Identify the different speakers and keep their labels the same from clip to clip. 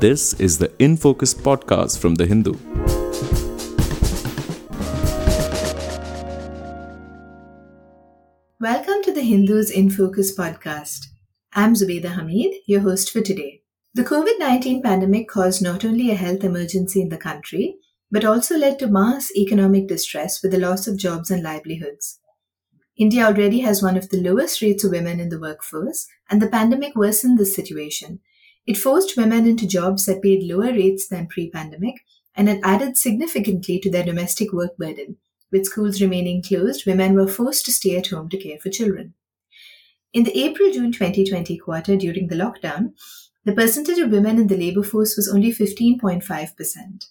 Speaker 1: This is the In Focus podcast from The Hindu.
Speaker 2: Welcome to the Hindus in Focus podcast. I'm Zubeda Hamid, your host for today. The COVID 19 pandemic caused not only a health emergency in the country, but also led to mass economic distress with the loss of jobs and livelihoods. India already has one of the lowest rates of women in the workforce, and the pandemic worsened this situation. It forced women into jobs that paid lower rates than pre pandemic, and it added significantly to their domestic work burden with schools remaining closed, women were forced to stay at home to care for children. In the April June 2020 quarter during the lockdown, the percentage of women in the labor force was only 15.5%.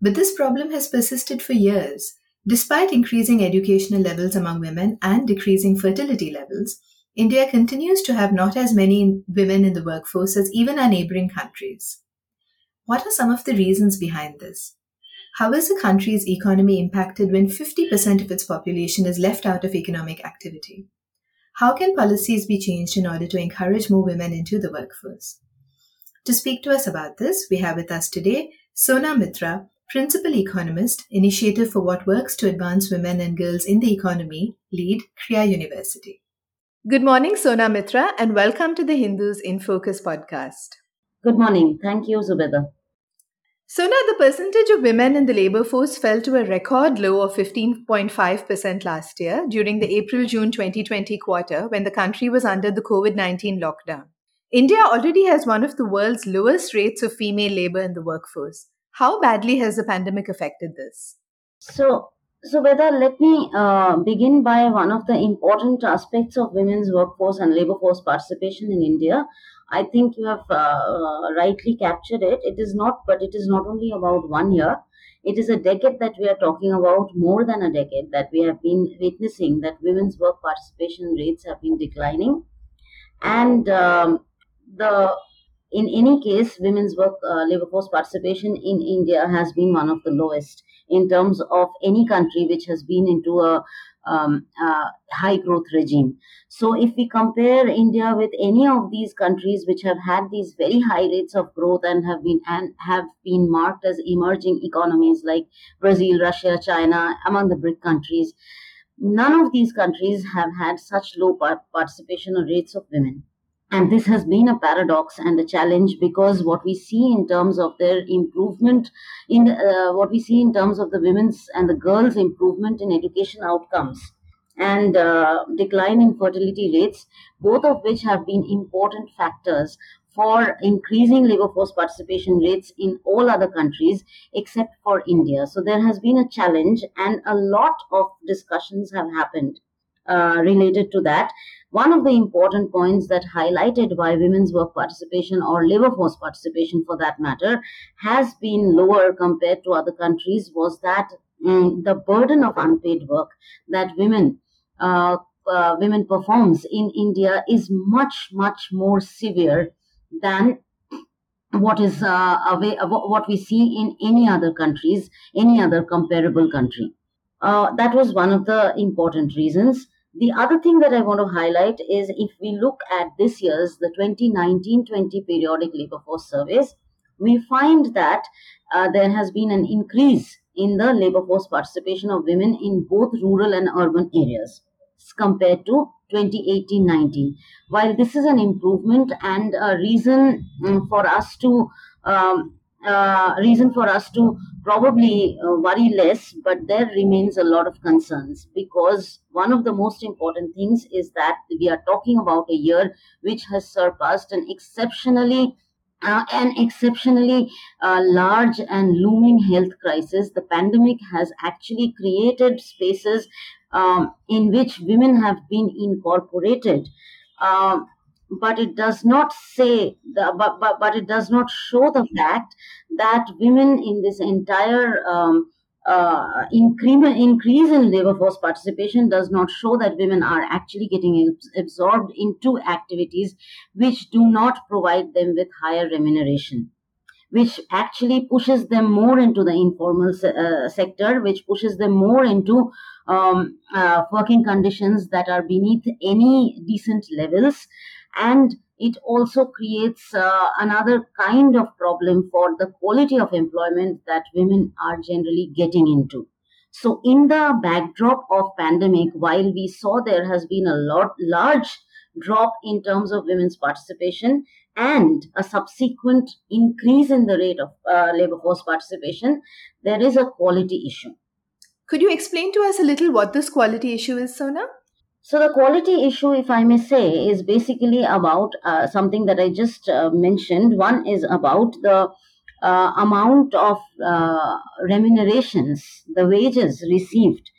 Speaker 2: But this problem has persisted for years. Despite increasing educational levels among women and decreasing fertility levels, India continues to have not as many women in the workforce as even our neighboring countries. What are some of the reasons behind this? How is a country's economy impacted when 50% of its population is left out of economic activity? How can policies be changed in order to encourage more women into the workforce? To speak to us about this, we have with us today Sona Mitra, Principal Economist, Initiative for What Works to Advance Women and Girls in the Economy, lead Krea University. Good morning, Sona Mitra, and welcome to the Hindus in Focus podcast.
Speaker 3: Good morning. Thank you, Zubeda.
Speaker 2: So now the percentage of women in the labor force fell to a record low of 15.5% last year during the April June 2020 quarter when the country was under the COVID 19 lockdown. India already has one of the world's lowest rates of female labor in the workforce. How badly has the pandemic affected this?
Speaker 3: So, Zubeda, let me uh, begin by one of the important aspects of women's workforce and labor force participation in India, I think you have uh, uh, rightly captured it. It is not, but it is not only about one year. It is a decade that we are talking about, more than a decade that we have been witnessing that women's work participation rates have been declining, and um, the in any case, women's work uh, labor force participation in India has been one of the lowest in terms of any country which has been into a um, uh, high growth regime. So, if we compare India with any of these countries which have had these very high rates of growth and have been and have been marked as emerging economies like Brazil, Russia, China, among the BRIC countries, none of these countries have had such low participation or rates of women and this has been a paradox and a challenge because what we see in terms of their improvement in uh, what we see in terms of the women's and the girls improvement in education outcomes and uh, decline in fertility rates both of which have been important factors for increasing labor force participation rates in all other countries except for india. So there has been a challenge and a lot of discussions have happened uh, related to that one of the important points that highlighted why women's work participation or labor force participation for that matter has been lower compared to other countries was that um, the burden of unpaid work that women uh, uh, women performs in India is much much more severe than what is uh, away, uh, what we see in any other countries, any other comparable country. Uh, that was one of the important reasons. The other thing that I want to highlight is if we look at this year's, the 2019-20 periodic labor force surveys, we find that uh, there has been an increase in the labor force participation of women in both rural and urban areas compared to 2018-19. While this is an improvement and a reason um, for us to um, uh, reason for us to probably uh, worry less, but there remains a lot of concerns because one of the most important things is that we are talking about a year which has surpassed an exceptionally uh, an exceptionally uh, large and looming health crisis. The pandemic has actually created spaces um, in which women have been incorporated. Um, but it does not say the, but, but, but it does not show the fact that women in this entire um, uh, increment, increase in labor force participation does not show that women are actually getting absorbed into activities which do not provide them with higher remuneration which actually pushes them more into the informal uh, sector, which pushes them more into um, uh, working conditions that are beneath any decent levels, and it also creates uh, another kind of problem for the quality of employment that women are generally getting into. So, in the backdrop of pandemic, while we saw there has been a lot large drop in terms of women's participation and a subsequent increase in the rate of uh, labor force participation, there is a quality issue.
Speaker 2: Could you explain to us a little what this quality issue is, Sona?
Speaker 3: So, the quality issue, if I may say, is basically about uh, something that I just uh, mentioned. One is about the uh, amount of uh, remunerations, the wages received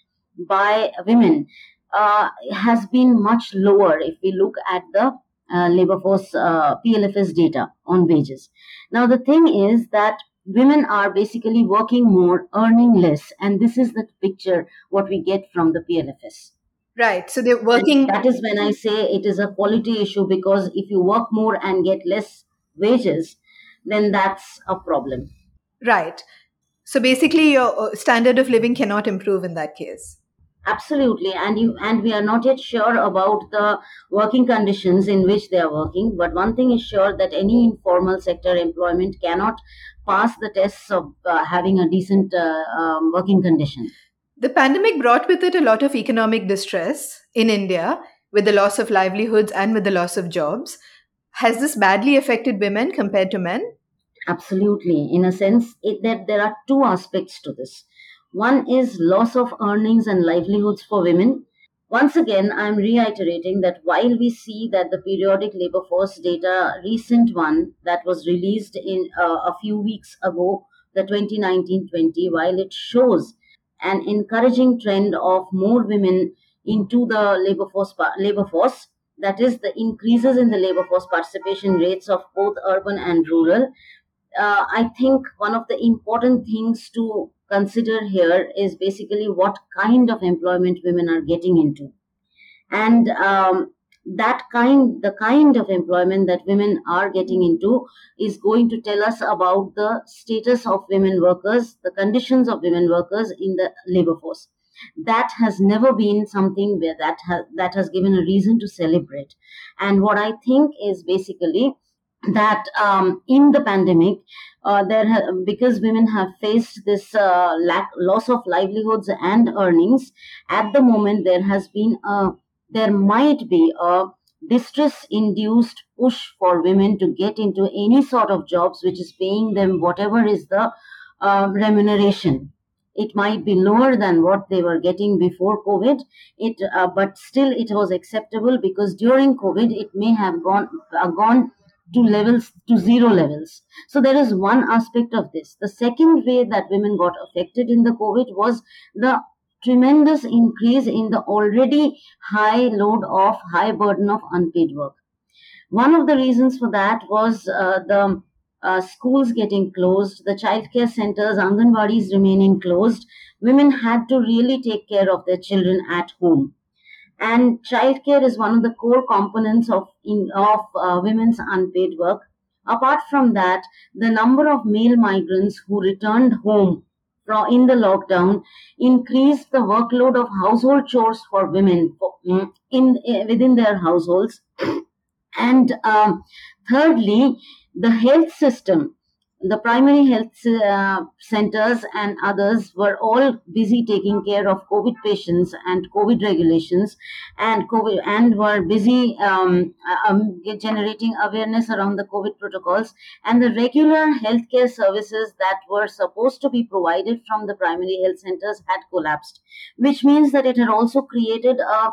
Speaker 3: by women uh, has been much lower if we look at the uh, labor force PLFS data on wages. Now, the thing is that women are basically working more, earning less, and this is the picture what we get from the PLFS.
Speaker 2: Right. So they're working.
Speaker 3: And that is when I say it is a quality issue because if you work more and get less wages, then that's a problem.
Speaker 2: Right. So basically, your uh, standard of living cannot improve in that case.
Speaker 3: Absolutely, and you and we are not yet sure about the working conditions in which they are working. But one thing is sure that any informal sector employment cannot pass the tests of uh, having a decent uh, um, working condition.
Speaker 2: The pandemic brought with it a lot of economic distress in India, with the loss of livelihoods and with the loss of jobs. Has this badly affected women compared to men?
Speaker 3: Absolutely. In a sense, it, that there are two aspects to this. One is loss of earnings and livelihoods for women. Once again, I'm reiterating that while we see that the periodic labor force data, recent one that was released in uh, a few weeks ago, the 2019-20, while it shows an encouraging trend of more women into the labor force, labor force, that is the increases in the labor force participation rates of both urban and rural. Uh, I think one of the important things to consider here is basically what kind of employment women are getting into and um, that kind the kind of employment that women are getting into is going to tell us about the status of women workers the conditions of women workers in the labor force that has never been something where that has that has given a reason to celebrate and what i think is basically that um, in the pandemic, uh, there ha- because women have faced this uh, lack loss of livelihoods and earnings. At the moment, there has been a there might be a distress-induced push for women to get into any sort of jobs which is paying them whatever is the uh, remuneration. It might be lower than what they were getting before covid. It uh, but still it was acceptable because during covid it may have gone uh, gone to levels to zero levels. So there is one aspect of this. The second way that women got affected in the covid was the tremendous increase in the already high load of high burden of unpaid work. One of the reasons for that was uh, the uh, schools getting closed, the childcare centers, Anganwadis remaining closed. Women had to really take care of their children at home. And childcare is one of the core components of in, of uh, women's unpaid work. Apart from that the number of male migrants who returned home in the lockdown increased the workload of household chores for women mm, in, in within their households. And um, thirdly the health system the primary health uh, centers and others were all busy taking care of COVID patients and COVID regulations, and COVID and were busy um, uh, um, generating awareness around the COVID protocols. And the regular healthcare services that were supposed to be provided from the primary health centers had collapsed, which means that it had also created a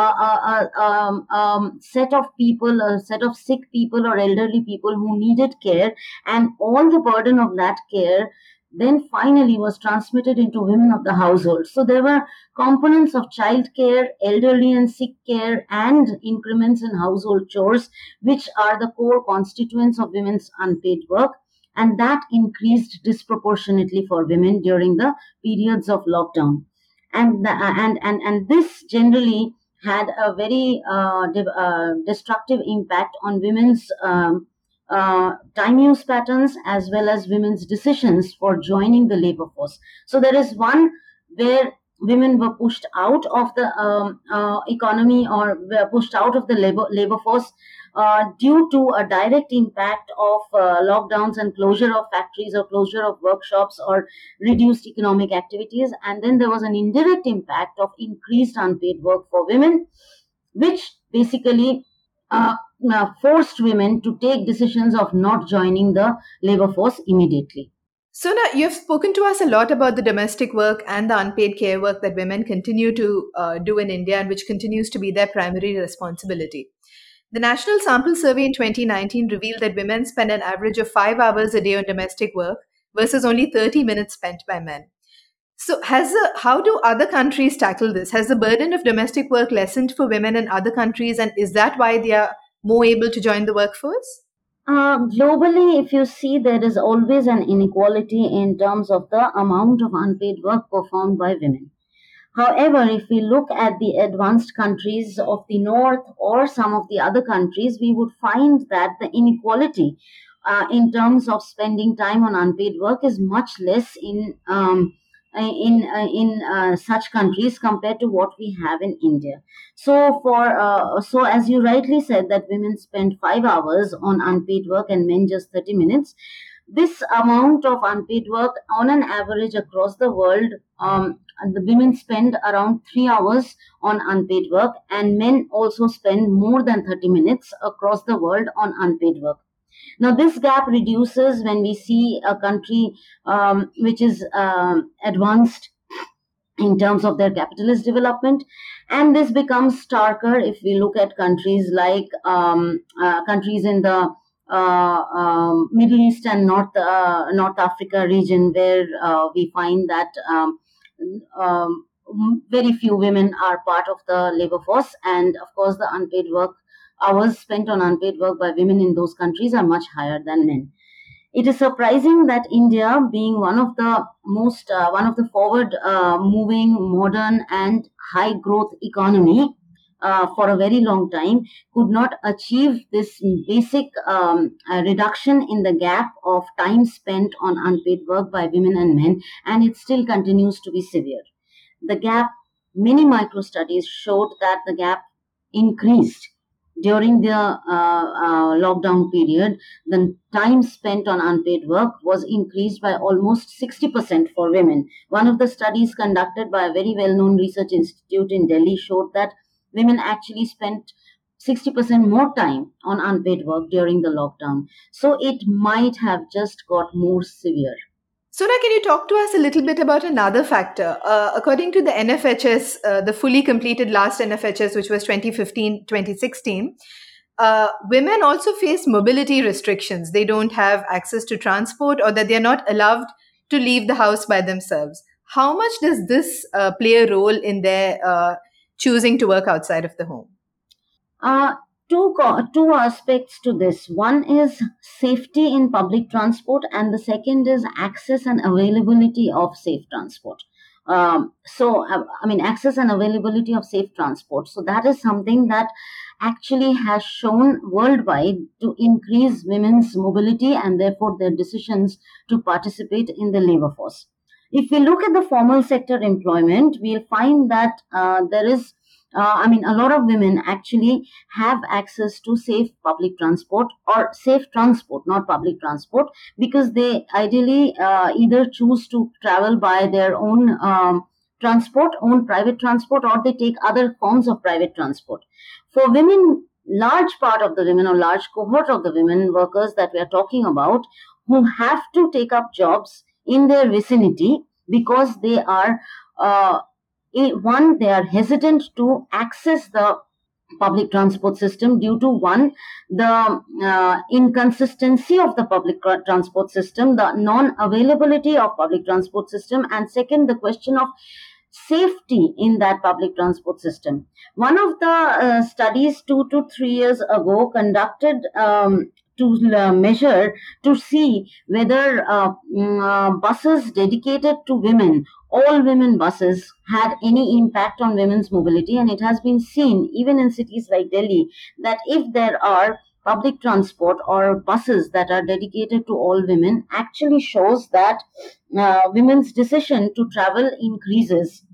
Speaker 3: a, a, um, um, set of people, a set of sick people or elderly people who needed care, and all the burden of that care then finally was transmitted into women of the household. So there were components of child care, elderly and sick care, and increments in household chores, which are the core constituents of women's unpaid work. And that increased disproportionately for women during the periods of lockdown. And, the, and, and, and this generally had a very uh, de- uh, destructive impact on women's um, uh, time use patterns as well as women's decisions for joining the labor force. So there is one where women were pushed out of the um, uh, economy or were pushed out of the labor labor force uh, due to a direct impact of uh, lockdowns and closure of factories or closure of workshops or reduced economic activities and then there was an indirect impact of increased unpaid work for women which basically uh, uh, forced women to take decisions of not joining the labor force immediately.
Speaker 2: Sona, you've spoken to us a lot about the domestic work and the unpaid care work that women continue to uh, do in India and which continues to be their primary responsibility. The National Sample Survey in 2019 revealed that women spend an average of five hours a day on domestic work versus only 30 minutes spent by men. So, has the, how do other countries tackle this? Has the burden of domestic work lessened for women in other countries, and is that why they are more able to join the workforce?
Speaker 3: Uh, globally, if you see, there is always an inequality in terms of the amount of unpaid work performed by women. However, if we look at the advanced countries of the North or some of the other countries, we would find that the inequality uh, in terms of spending time on unpaid work is much less in um, in uh, in uh, such countries compared to what we have in India. So for uh, so as you rightly said that women spend five hours on unpaid work and men just thirty minutes. This amount of unpaid work, on an average across the world, um, the women spend around three hours on unpaid work, and men also spend more than 30 minutes across the world on unpaid work. Now, this gap reduces when we see a country um, which is um, advanced in terms of their capitalist development. And this becomes starker if we look at countries like um, uh, countries in the uh, um, Middle East and North uh, North Africa region, where uh, we find that um, um, very few women are part of the labor force, and of course, the unpaid work hours spent on unpaid work by women in those countries are much higher than men. It is surprising that India, being one of the most, uh, one of the forward uh, moving, modern, and high growth economy uh, for a very long time, could not achieve this basic um, uh, reduction in the gap of time spent on unpaid work by women and men, and it still continues to be severe. The gap, many micro studies showed that the gap increased during the uh, uh, lockdown period, the time spent on unpaid work was increased by almost 60% for women. One of the studies conducted by a very well known research institute in Delhi showed that women actually spent 60% more time on unpaid work during the lockdown. So it might have just got more severe.
Speaker 2: Sona, can you talk to us a little bit about another factor? Uh, according to the NFHS, uh, the fully completed last NFHS, which was 2015 2016, uh, women also face mobility restrictions. They don't have access to transport or that they're not allowed to leave the house by themselves. How much does this uh, play a role in their uh, choosing to work outside of the home?
Speaker 3: Two two aspects to this. One is safety in public transport and the second is access and availability of safe transport. Um, so uh, i mean access and availability of safe transport. So that is something that actually has shown worldwide to increase women's mobility and therefore their decisions to participate in the labor force. If we look at the formal sector employment we'll find that uh, there is uh, I mean, a lot of women actually have access to safe public transport or safe transport, not public transport, because they ideally uh, either choose to travel by their own um, transport, own private transport, or they take other forms of private transport. For women, large part of the women or large cohort of the women workers that we are talking about who have to take up jobs in their vicinity because they are uh, one, they are hesitant to access the public transport system due to one the uh, inconsistency of the public transport system the non availability of public transport system and second the question of safety in that public transport system. One of the uh, studies 2 to 3 years ago conducted um, to uh, measure to see whether uh, mm, uh, buses dedicated to women all women buses had any impact on women's mobility and it has been seen even in cities like delhi that if there are public transport or buses that are dedicated to all women actually shows that uh, women's decision to travel increases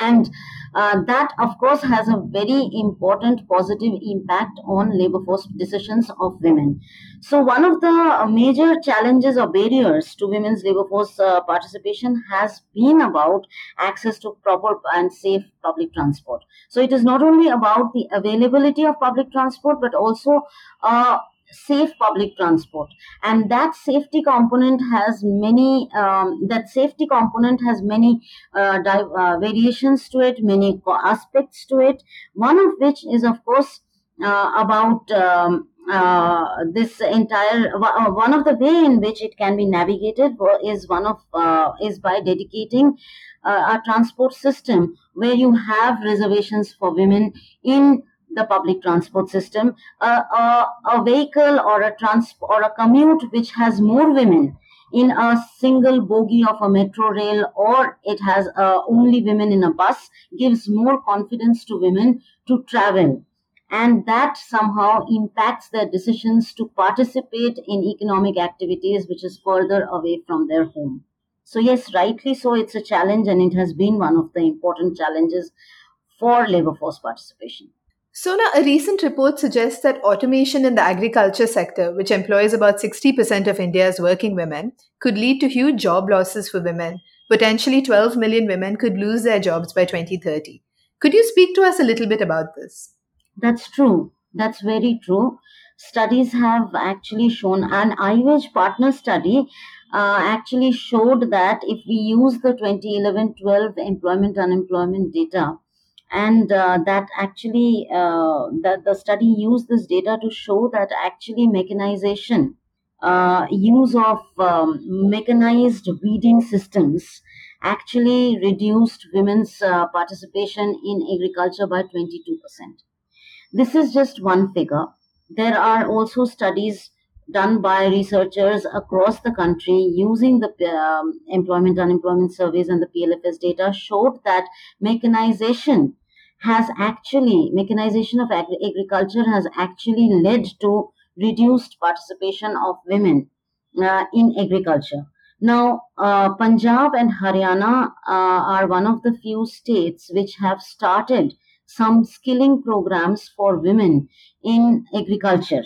Speaker 3: and uh, that of course has a very important positive impact on labor force decisions of women. So one of the major challenges or barriers to women's labor force uh, participation has been about access to proper and safe public transport. So it is not only about the availability of public transport but also uh, safe public transport. And that safety component has many um, that safety component has many uh, di- uh, variations to it many aspects to it. One of which is of course uh, about um, uh, this entire uh, one of the way in which it can be navigated is one of uh, is by dedicating a transport system where you have reservations for women in the public transport system, a, a vehicle or a trans or a commute which has more women in a single bogie of a metro rail or it has uh, only women in a bus gives more confidence to women to travel. And that somehow impacts their decisions to participate in economic activities which is further away from their home. So yes rightly so it's a challenge and it has been one of the important challenges for labor force participation
Speaker 2: Sona, a recent report suggests that automation in the agriculture sector, which employs about 60% of India's working women, could lead to huge job losses for women. Potentially 12 million women could lose their jobs by 2030. Could you speak to us a little bit about this?
Speaker 3: That's true. That's very true. Studies have actually shown, an IWWAGE partner study uh, actually showed that if we use the 2011 12 employment unemployment data, and uh, that actually uh, that the study used this data to show that actually mechanization uh, use of um, mechanized weeding systems actually reduced women's uh, participation in agriculture by 22% this is just one figure. There are also studies done by researchers across the country using the um, employment unemployment surveys and the PLFS data showed that mechanization has actually mechanization of agri- agriculture has actually led to reduced participation of women uh, in agriculture. Now, uh, Punjab and Haryana uh, are one of the few states which have started some skilling programs for women in agriculture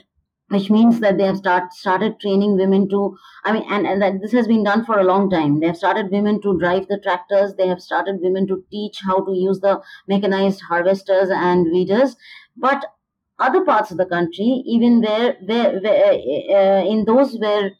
Speaker 3: which means that they have start, started training women to i mean and, and that this has been done for a long time. They have started women to drive the tractors. They have started women to teach how to use the mechanized harvesters and weeders. But other parts of the country even where, where, where uh, in those where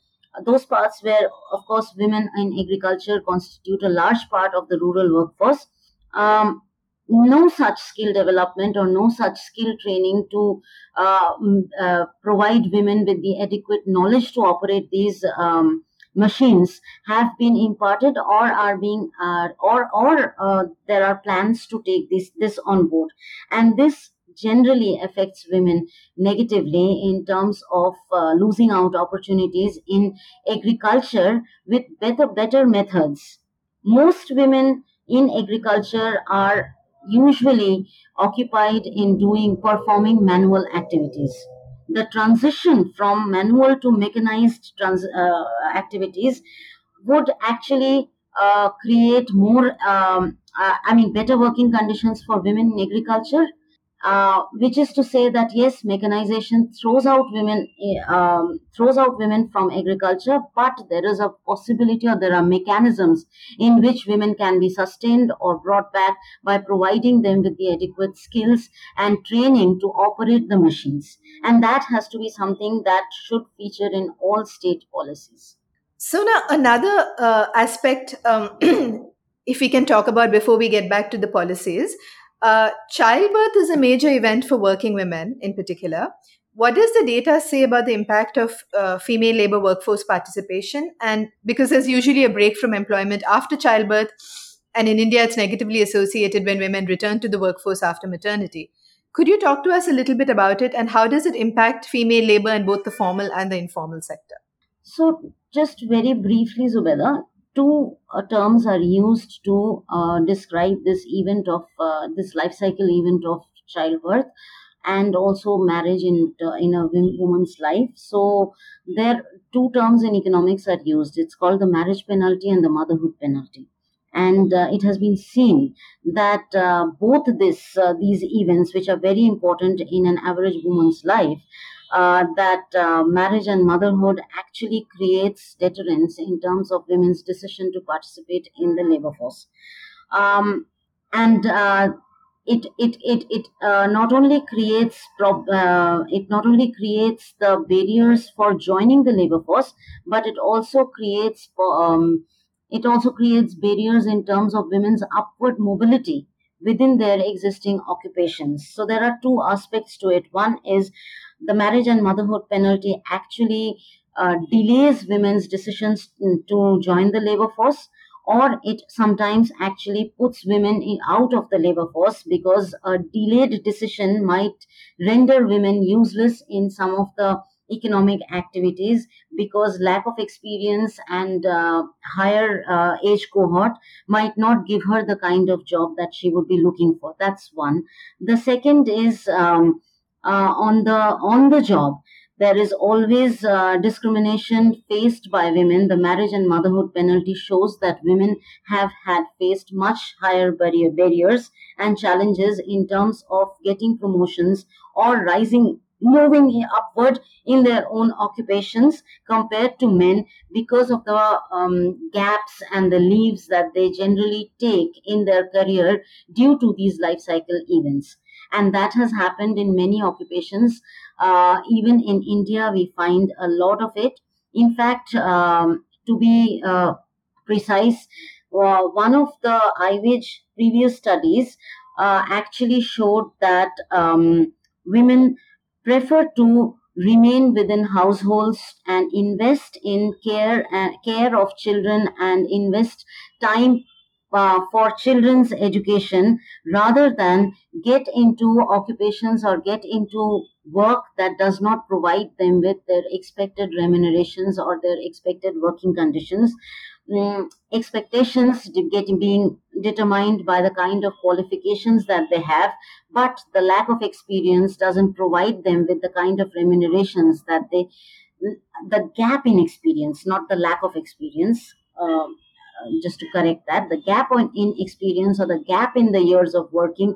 Speaker 3: those parts where of course women in agriculture constitute a large part of the rural workforce um, no such skill development or no such skill training to uh, uh, provide women with the adequate knowledge to operate these um, machines have been imparted or are being uh, or or uh, there are plans to take this this on board. And this generally affects women negatively in terms of uh, losing out opportunities in agriculture with better better methods. Most women in agriculture are usually occupied in doing performing manual activities. The transition from manual to mechanized trans, uh, activities would actually uh, create more, um, uh, I mean, better working conditions for women in agriculture uh, which is to say that yes, mechanization throws out women eh, um, throws out women from agriculture, but there is a possibility or there are mechanisms in which women can be sustained or brought back by providing them with the adequate skills and training to operate the machines, and that has to be something that should feature in all state policies.
Speaker 2: So now another uh, aspect. Um, if we can talk about before we get back to the policies, uh, childbirth is a major event for working women in particular. What does the data say about the impact of uh, female labor workforce participation? And because there's usually a break from employment after childbirth, and in India, it's negatively associated when women return to the workforce after maternity. Could you talk to us a little bit about it and how does it impact female labor in both the formal and the informal sector?
Speaker 3: So, just very briefly, Zubeda, two uh, terms are used to uh, describe this event of uh, this life cycle event of childbirth and also marriage in uh, in a woman's life. So there two terms in economics are used. It's called the marriage penalty and the motherhood penalty. And uh, it has been seen that uh, both this these events which are very important in an average woman's life uh, that uh, marriage and motherhood actually creates deterrence in terms of women's decision to participate in the labor force. Um, and uh, it it it it uh, not only creates prob- uh, it not only creates the barriers for joining the labor force but it also creates um, it also creates barriers in terms of women's upward mobility within their existing occupations. So there are two aspects to it. One is the marriage and motherhood penalty actually uh, delays women's decisions to join the labor force or it sometimes actually puts women out of the labor force because a delayed decision might render women useless in some of the economic activities because lack of experience and uh, higher uh, age cohort might not give her the kind of job that she would be looking for. That's one. The second is um, on the on the job there is always uh, discrimination faced by women. The marriage and motherhood penalty shows that women have had faced much higher barrier, barriers and challenges in terms of getting promotions or rising moving upward in their own occupations compared to men because of the um, gaps and the leaves that they generally take in their career due to these life cycle events and that has happened in many occupations uh, even in India, we find a lot of it. In fact, um, to be uh, precise, uh, one of the IWWAGE previous studies uh, actually showed that um, women prefer to remain within households and invest in care uh, care of children and invest time uh, for children's education rather than get into occupations or get into work that does not provide them with their expected remunerations or their expected working conditions. Mm, expectations getting being determined by the kind of qualifications that they have, but the lack of experience doesn't provide them with the kind of remunerations that they. The gap in experience, not the lack of experience. Uh, just to correct that, the gap in experience or the gap in the years of working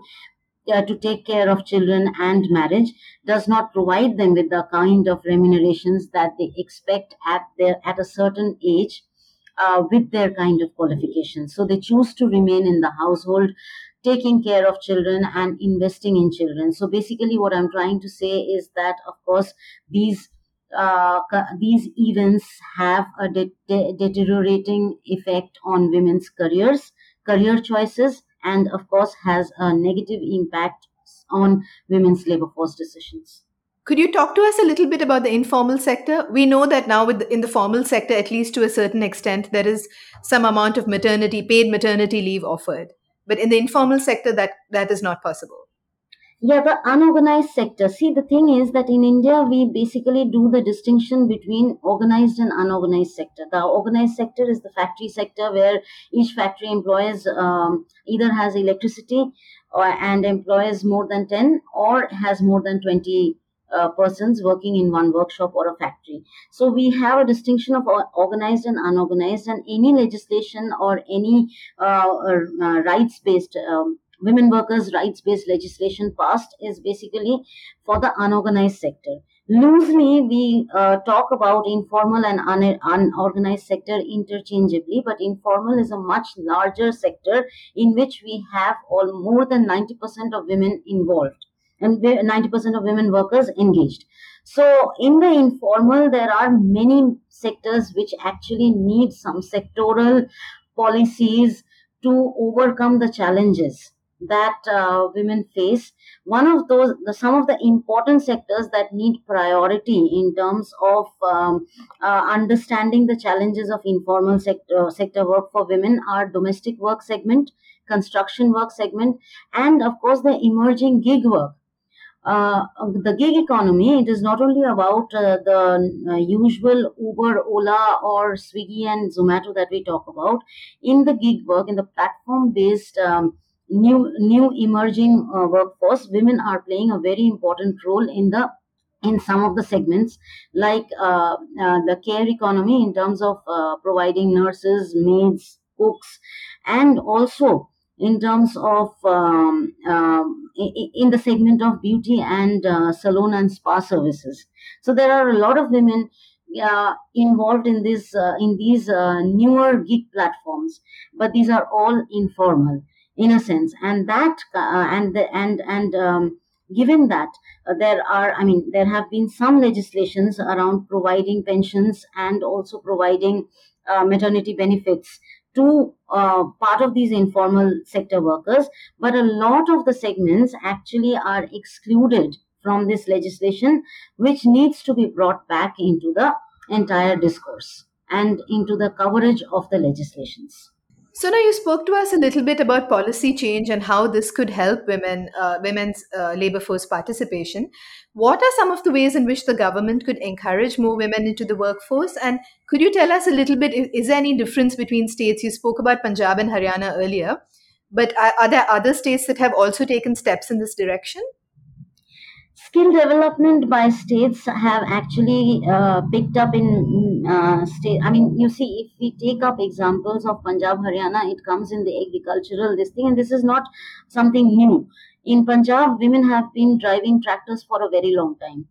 Speaker 3: uh, to take care of children and marriage does not provide them with the kind of remunerations that they expect at their at a certain age uh, with their kind of qualifications. So they choose to remain in the household taking care of children and investing in children. So basically what i'm trying to say is that of course these uh, these events have a de- de- deteriorating effect on women's careers career choices and of course has a negative impact on women's labor force decisions.
Speaker 2: Could you talk to us a little bit about the informal sector? We know that now with in the formal sector, at least to a certain extent, there is some amount of maternity, paid maternity leave offered. But in the informal sector, that, that is not possible.
Speaker 3: Yeah, the unorganized sector. See, the thing is that in India, we basically do the distinction between organized and unorganized sector. The organized sector is the factory sector where each factory employs um, either has electricity or, and employs more than 10 or has more than 20 uh, persons working in one workshop or a factory. So we have a distinction of organized and unorganized, and any legislation or any uh, uh, rights based um, women workers' rights based legislation passed is basically for the unorganized sector. Loosely, we uh, talk about informal and un- unorganized sector interchangeably, but informal is a much larger sector in which we have all more than 90% of women involved and 90% of women workers engaged. So, in the informal, there are many sectors which actually need some sectoral policies to overcome the challenges that uh, women face. One of those the, some of the important sectors that need priority in terms of um, uh, understanding the challenges of informal sector sector work for women are domestic work segment construction work segment and of course the emerging gig work. Uh, the gig economy it is not only about uh, the uh, usual uber ola or swiggy and zomato that we talk about. In the gig work in the platform based um, new new emerging uh, workforce women are playing a very important role in the in some of the segments like uh, uh, the care economy in terms of uh, providing nurses maids cooks, and also in terms of um, uh, in the segment of beauty and uh, salon and spa services. So there are a lot of women uh, involved in this uh, in these uh, newer gig platforms, but these are all informal in a sense, and that uh, and the, and and um, given that uh, there are i mean there have been some legislations around providing pensions and also providing uh, maternity benefits to uh, part of these informal sector workers but a lot of the segments actually are excluded from this legislation which needs to be brought back into the entire discourse and into the coverage of the legislations
Speaker 2: so now you spoke to us a little bit about policy change and how this could help women, uh, women's uh, labor force participation. What are some of the ways in which the government could encourage more women into the workforce? And could you tell us a little bit? Is there any difference between states? You spoke about Punjab and Haryana earlier, but are, are there other states that have also taken steps in this direction?
Speaker 3: Skill development by states have actually uh, picked up in uh, state i mean you see if we take up examples of punjab haryana it comes in the agricultural this thing and this is not something new. In punjab women have been driving tractors for a very long time.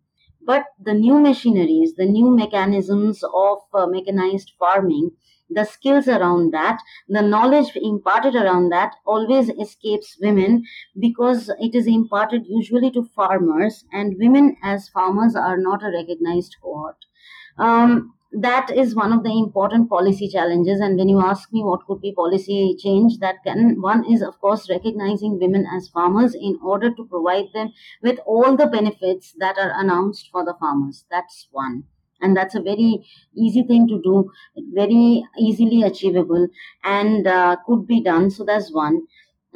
Speaker 3: But the new machineries the new mechanisms of uh, mechanized farming the skills around that, the knowledge imparted around that always escapes women because it is imparted usually to farmers, and women as farmers are not a recognized cohort. Um, that is one of the important policy challenges and when you ask me what could be policy change that can one is of course recognizing women as farmers in order to provide them with all the benefits that are announced for the farmers that's one and that's a very easy thing to do very easily achievable and uh, could be done. So that's one.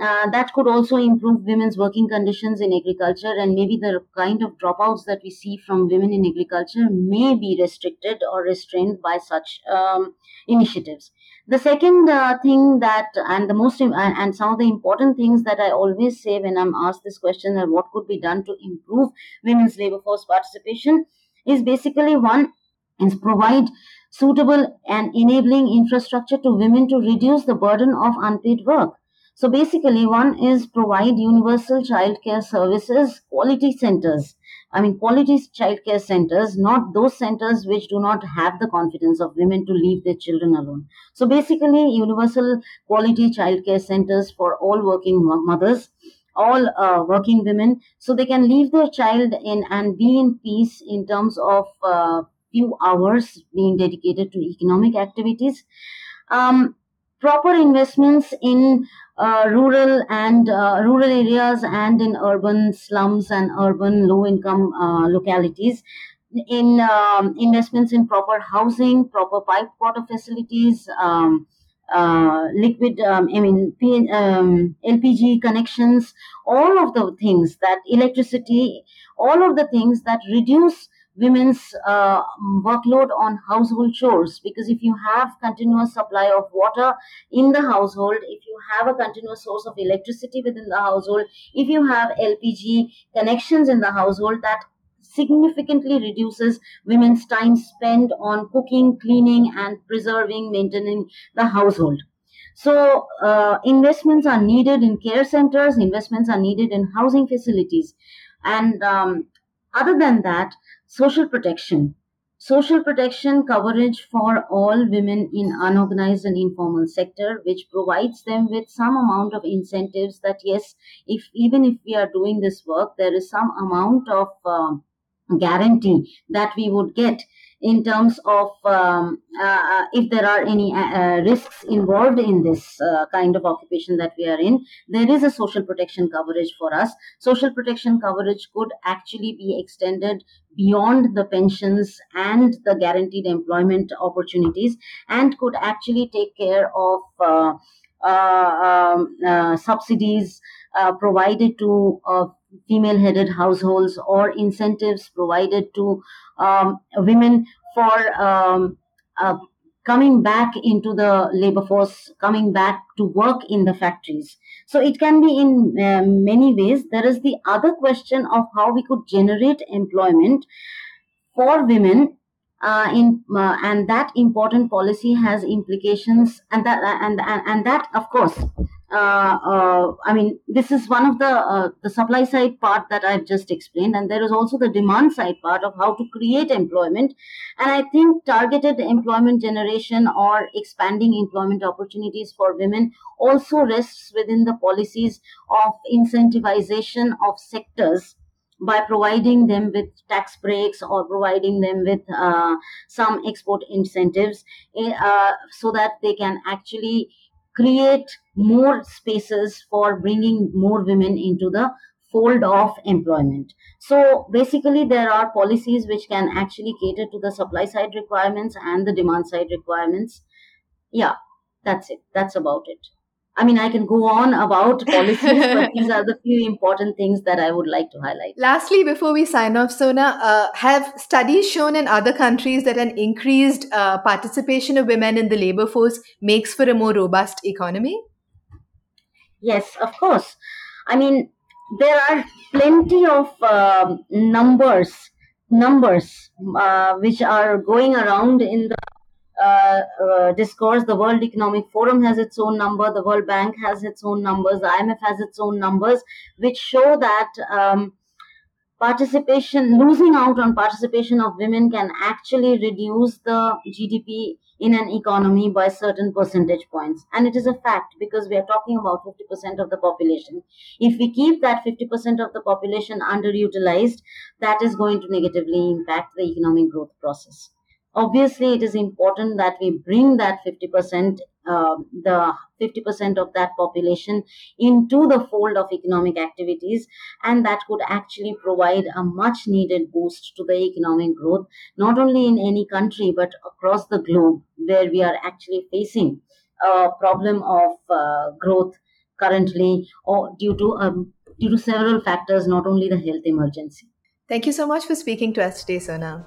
Speaker 3: Uh, that could also improve women's working conditions in agriculture and maybe the kind of dropouts that we see from women in agriculture may be restricted or restrained by such um, initiatives. The second uh, thing that and the most and, some of the important things that i always say when i'm asked this question that what could be done to improve women's labor force participation is basically one is provide suitable and enabling infrastructure to women to reduce the burden of unpaid work. So basically, one is provide universal childcare services, quality centers. I mean, quality childcare centers, not those centers which do not have the confidence of women to leave their children alone. So basically, universal quality childcare centers for all working mothers all uh, working women so they can leave their child in and be in peace in terms of uh, few hours being dedicated to economic activities. Um, proper investments in uh, rural and uh, rural areas and in urban slums and urban low income uh, localities. In um, investments in proper housing proper pipe water facilities um, uh, liquid, um, I mean, P, um, LPG connections, all of the things that electricity, all of the things that reduce women's uh, workload on household chores. Because if you have continuous supply of water in the household if you have a continuous source of electricity within the household if you have lpg connections in the household that significantly reduces women's time spent on cooking, cleaning, and preserving, maintaining the household. So, uh, investments are needed in care centers, investments are needed in housing facilities. And um, other than that, social protection. Social protection coverage for all women in unorganized and informal sector, which provides them with some amount of incentives that yes, if even if we are doing this work, there is some amount of uh, guarantee that we would get in terms of um, uh, uh, if there are any uh, uh, risks involved in this uh, kind of occupation that we are in there is a social protection coverage for us. Social protection coverage could actually be extended beyond the pensions and the guaranteed employment opportunities and could actually take care of uh, um, subsidies provided to female headed households or incentives provided to um, women for um, uh, coming back into the labor force, coming back to work in the factories. So it can be in uh, many ways. There is the other question of how we could generate employment for women uh, in uh, and that important policy has implications and that and and, and that of course uh, uh, I mean, this is one of the uh, the supply side part that I've just explained, and there is also the demand side part of how to create employment. And I think targeted employment generation or expanding employment opportunities for women also rests within the policies of incentivization of sectors by providing them with tax breaks or providing them with uh, some export incentives eh, uh, so that they can actually create more spaces for bringing more women into the fold of employment. So basically, there are policies which can actually cater to the supply side requirements and the demand side requirements. Yeah, that's it. That's about it. I mean, I can go on about policies, but these are the few important things that I would like to highlight.
Speaker 2: Lastly, before we sign off, Sona, uh, have studies shown in other countries that an increased uh, participation of women in the labor force makes for a more robust economy?
Speaker 3: Yes, of course. I mean, there are plenty of uh, numbers numbers uh, which are going around in the discourse. The World Economic Forum has its own number, the World Bank has its own numbers, the IMF has its own numbers, which show that um, participation, losing out on participation of women can actually reduce the GDP in an economy by certain percentage points. And it is a fact because we are talking about 50% of the population. If we keep that 50% of the population underutilized, that is going to negatively impact the economic growth process obviously it is important that we bring that 50% uh, the 50% of that population into the fold of economic activities and that could actually provide a much needed boost to the economic growth not only in any country but across the globe where we are actually facing a problem of uh, growth currently or due to um, due to several factors not only the health emergency.
Speaker 2: Thank you so much for speaking to us today sona